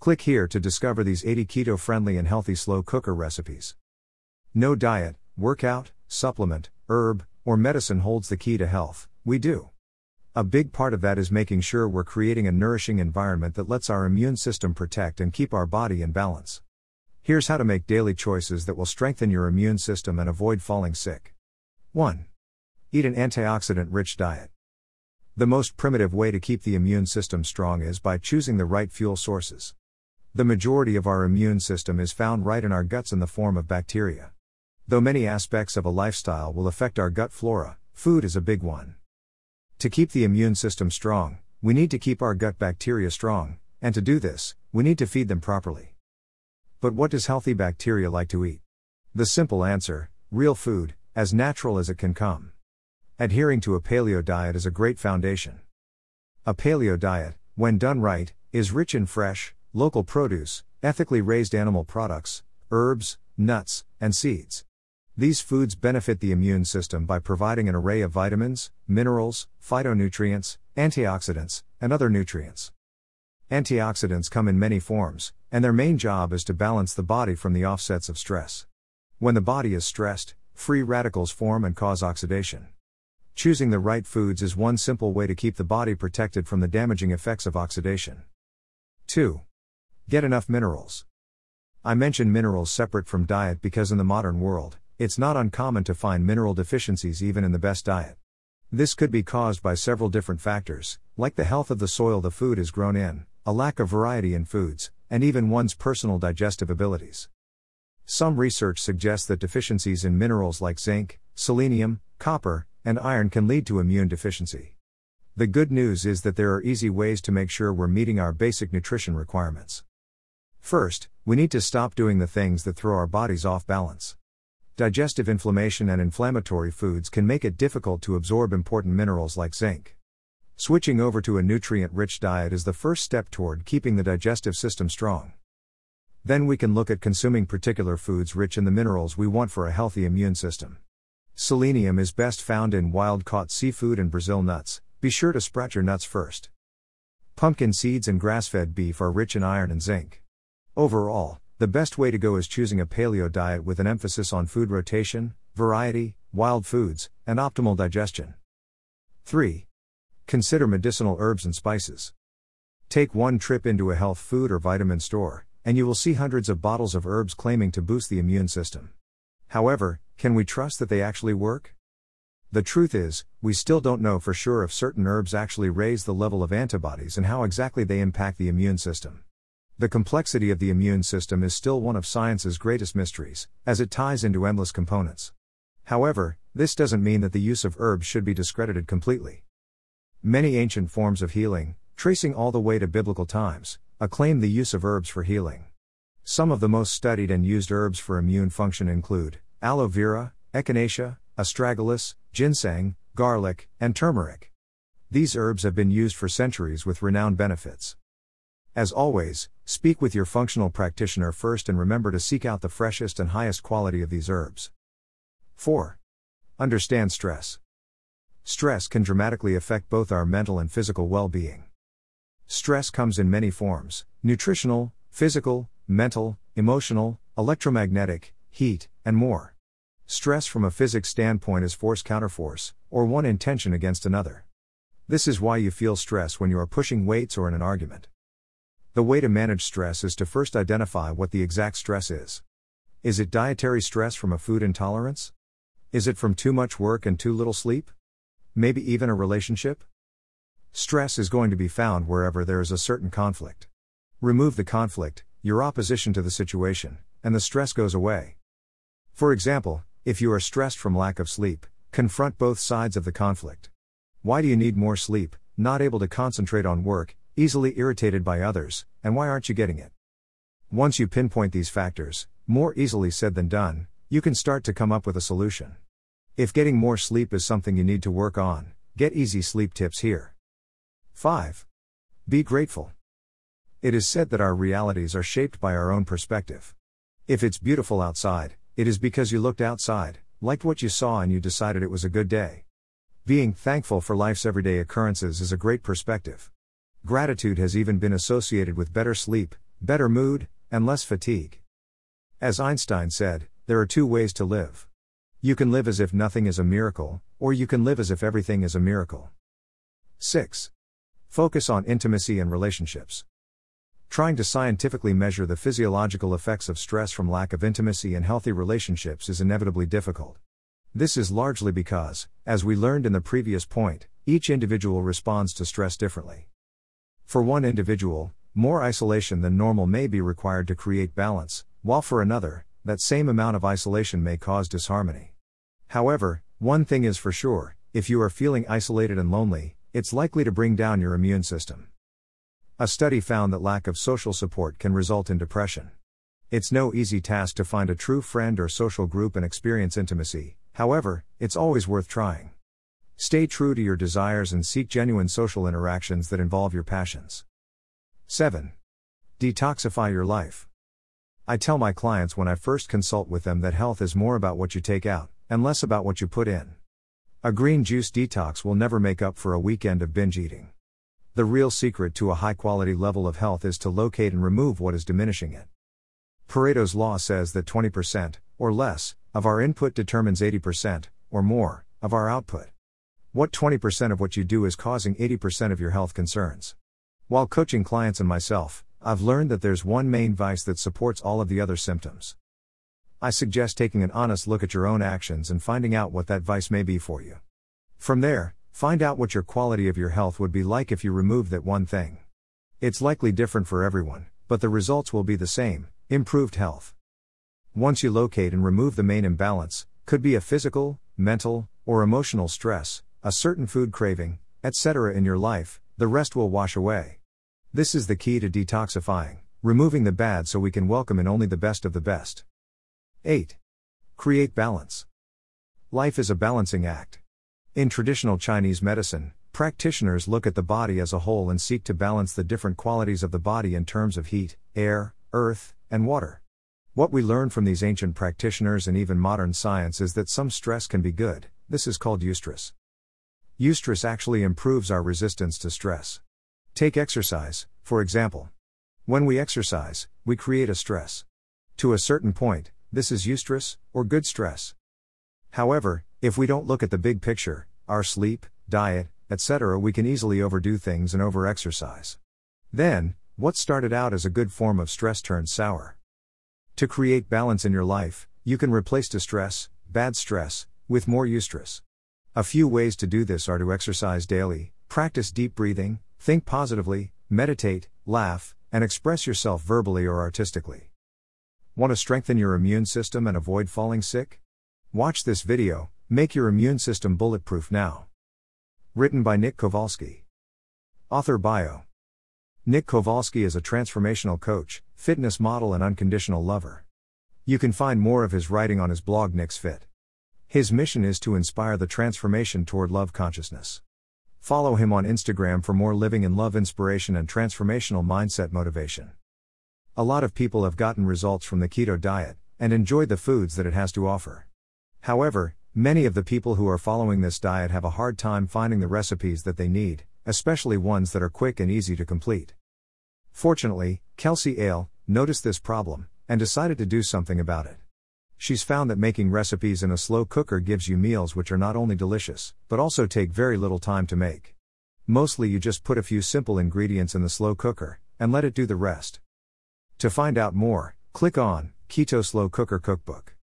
Click here to discover these 80 keto friendly and healthy slow cooker recipes. No diet, workout, supplement, herb, or medicine holds the key to health, we do. A big part of that is making sure we're creating a nourishing environment that lets our immune system protect and keep our body in balance. Here's how to make daily choices that will strengthen your immune system and avoid falling sick. 1. Eat an antioxidant rich diet. The most primitive way to keep the immune system strong is by choosing the right fuel sources. The majority of our immune system is found right in our guts in the form of bacteria. Though many aspects of a lifestyle will affect our gut flora, food is a big one. To keep the immune system strong, we need to keep our gut bacteria strong, and to do this, we need to feed them properly. But what does healthy bacteria like to eat? The simple answer real food, as natural as it can come. Adhering to a paleo diet is a great foundation. A paleo diet, when done right, is rich in fresh, local produce, ethically raised animal products, herbs, nuts, and seeds. These foods benefit the immune system by providing an array of vitamins, minerals, phytonutrients, antioxidants, and other nutrients. Antioxidants come in many forms, and their main job is to balance the body from the offsets of stress. When the body is stressed, free radicals form and cause oxidation. Choosing the right foods is one simple way to keep the body protected from the damaging effects of oxidation. 2. Get enough minerals. I mention minerals separate from diet because in the modern world, it's not uncommon to find mineral deficiencies even in the best diet. This could be caused by several different factors, like the health of the soil the food is grown in, a lack of variety in foods, and even one's personal digestive abilities. Some research suggests that deficiencies in minerals like zinc, selenium, copper, and iron can lead to immune deficiency. The good news is that there are easy ways to make sure we're meeting our basic nutrition requirements. First, we need to stop doing the things that throw our bodies off balance. Digestive inflammation and inflammatory foods can make it difficult to absorb important minerals like zinc. Switching over to a nutrient rich diet is the first step toward keeping the digestive system strong. Then we can look at consuming particular foods rich in the minerals we want for a healthy immune system. Selenium is best found in wild caught seafood and Brazil nuts, be sure to sprout your nuts first. Pumpkin seeds and grass fed beef are rich in iron and zinc. Overall, the best way to go is choosing a paleo diet with an emphasis on food rotation, variety, wild foods, and optimal digestion. 3. Consider medicinal herbs and spices. Take one trip into a health food or vitamin store, and you will see hundreds of bottles of herbs claiming to boost the immune system. However, can we trust that they actually work? The truth is, we still don't know for sure if certain herbs actually raise the level of antibodies and how exactly they impact the immune system. The complexity of the immune system is still one of science's greatest mysteries, as it ties into endless components. However, this doesn't mean that the use of herbs should be discredited completely. Many ancient forms of healing, tracing all the way to biblical times, acclaim the use of herbs for healing. Some of the most studied and used herbs for immune function include aloe vera, echinacea, astragalus, ginseng, garlic, and turmeric. These herbs have been used for centuries with renowned benefits. As always, speak with your functional practitioner first and remember to seek out the freshest and highest quality of these herbs. 4. Understand stress. Stress can dramatically affect both our mental and physical well being. Stress comes in many forms nutritional, physical, mental, emotional, electromagnetic, heat, and more. Stress from a physics standpoint is force counterforce, or one intention against another. This is why you feel stress when you are pushing weights or in an argument. The way to manage stress is to first identify what the exact stress is. Is it dietary stress from a food intolerance? Is it from too much work and too little sleep? Maybe even a relationship? Stress is going to be found wherever there is a certain conflict. Remove the conflict, your opposition to the situation, and the stress goes away. For example, if you are stressed from lack of sleep, confront both sides of the conflict. Why do you need more sleep, not able to concentrate on work, easily irritated by others, and why aren't you getting it? Once you pinpoint these factors, more easily said than done, you can start to come up with a solution. If getting more sleep is something you need to work on, get easy sleep tips here. 5. Be grateful. It is said that our realities are shaped by our own perspective. If it's beautiful outside, it is because you looked outside, liked what you saw, and you decided it was a good day. Being thankful for life's everyday occurrences is a great perspective. Gratitude has even been associated with better sleep, better mood, and less fatigue. As Einstein said, there are two ways to live. You can live as if nothing is a miracle, or you can live as if everything is a miracle. 6. Focus on intimacy and relationships. Trying to scientifically measure the physiological effects of stress from lack of intimacy and healthy relationships is inevitably difficult. This is largely because, as we learned in the previous point, each individual responds to stress differently. For one individual, more isolation than normal may be required to create balance, while for another, that same amount of isolation may cause disharmony. However, one thing is for sure if you are feeling isolated and lonely, it's likely to bring down your immune system. A study found that lack of social support can result in depression. It's no easy task to find a true friend or social group and experience intimacy, however, it's always worth trying. Stay true to your desires and seek genuine social interactions that involve your passions. 7. Detoxify your life. I tell my clients when I first consult with them that health is more about what you take out, and less about what you put in. A green juice detox will never make up for a weekend of binge eating. The real secret to a high quality level of health is to locate and remove what is diminishing it. Pareto's law says that 20%, or less, of our input determines 80%, or more, of our output. What 20% of what you do is causing 80% of your health concerns? While coaching clients and myself, I've learned that there's one main vice that supports all of the other symptoms. I suggest taking an honest look at your own actions and finding out what that vice may be for you. From there, Find out what your quality of your health would be like if you removed that one thing. It's likely different for everyone, but the results will be the same improved health. Once you locate and remove the main imbalance, could be a physical, mental, or emotional stress, a certain food craving, etc. in your life, the rest will wash away. This is the key to detoxifying, removing the bad so we can welcome in only the best of the best. 8. Create balance. Life is a balancing act. In traditional Chinese medicine, practitioners look at the body as a whole and seek to balance the different qualities of the body in terms of heat, air, earth, and water. What we learn from these ancient practitioners and even modern science is that some stress can be good, this is called eustress. Eustress actually improves our resistance to stress. Take exercise, for example. When we exercise, we create a stress. To a certain point, this is eustress, or good stress. However, if we don't look at the big picture, our sleep, diet, etc., we can easily overdo things and overexercise. Then, what started out as a good form of stress turns sour. To create balance in your life, you can replace distress, bad stress, with more eustress. A few ways to do this are to exercise daily, practice deep breathing, think positively, meditate, laugh, and express yourself verbally or artistically. Want to strengthen your immune system and avoid falling sick? Watch this video, Make Your Immune System Bulletproof Now. Written by Nick Kowalski. Author Bio Nick Kowalski is a transformational coach, fitness model, and unconditional lover. You can find more of his writing on his blog Nick's Fit. His mission is to inspire the transformation toward love consciousness. Follow him on Instagram for more living in love inspiration and transformational mindset motivation. A lot of people have gotten results from the keto diet and enjoyed the foods that it has to offer. However, many of the people who are following this diet have a hard time finding the recipes that they need, especially ones that are quick and easy to complete. Fortunately, Kelsey Ale noticed this problem and decided to do something about it. She's found that making recipes in a slow cooker gives you meals which are not only delicious, but also take very little time to make. Mostly you just put a few simple ingredients in the slow cooker, and let it do the rest. To find out more, click on Keto Slow Cooker Cookbook.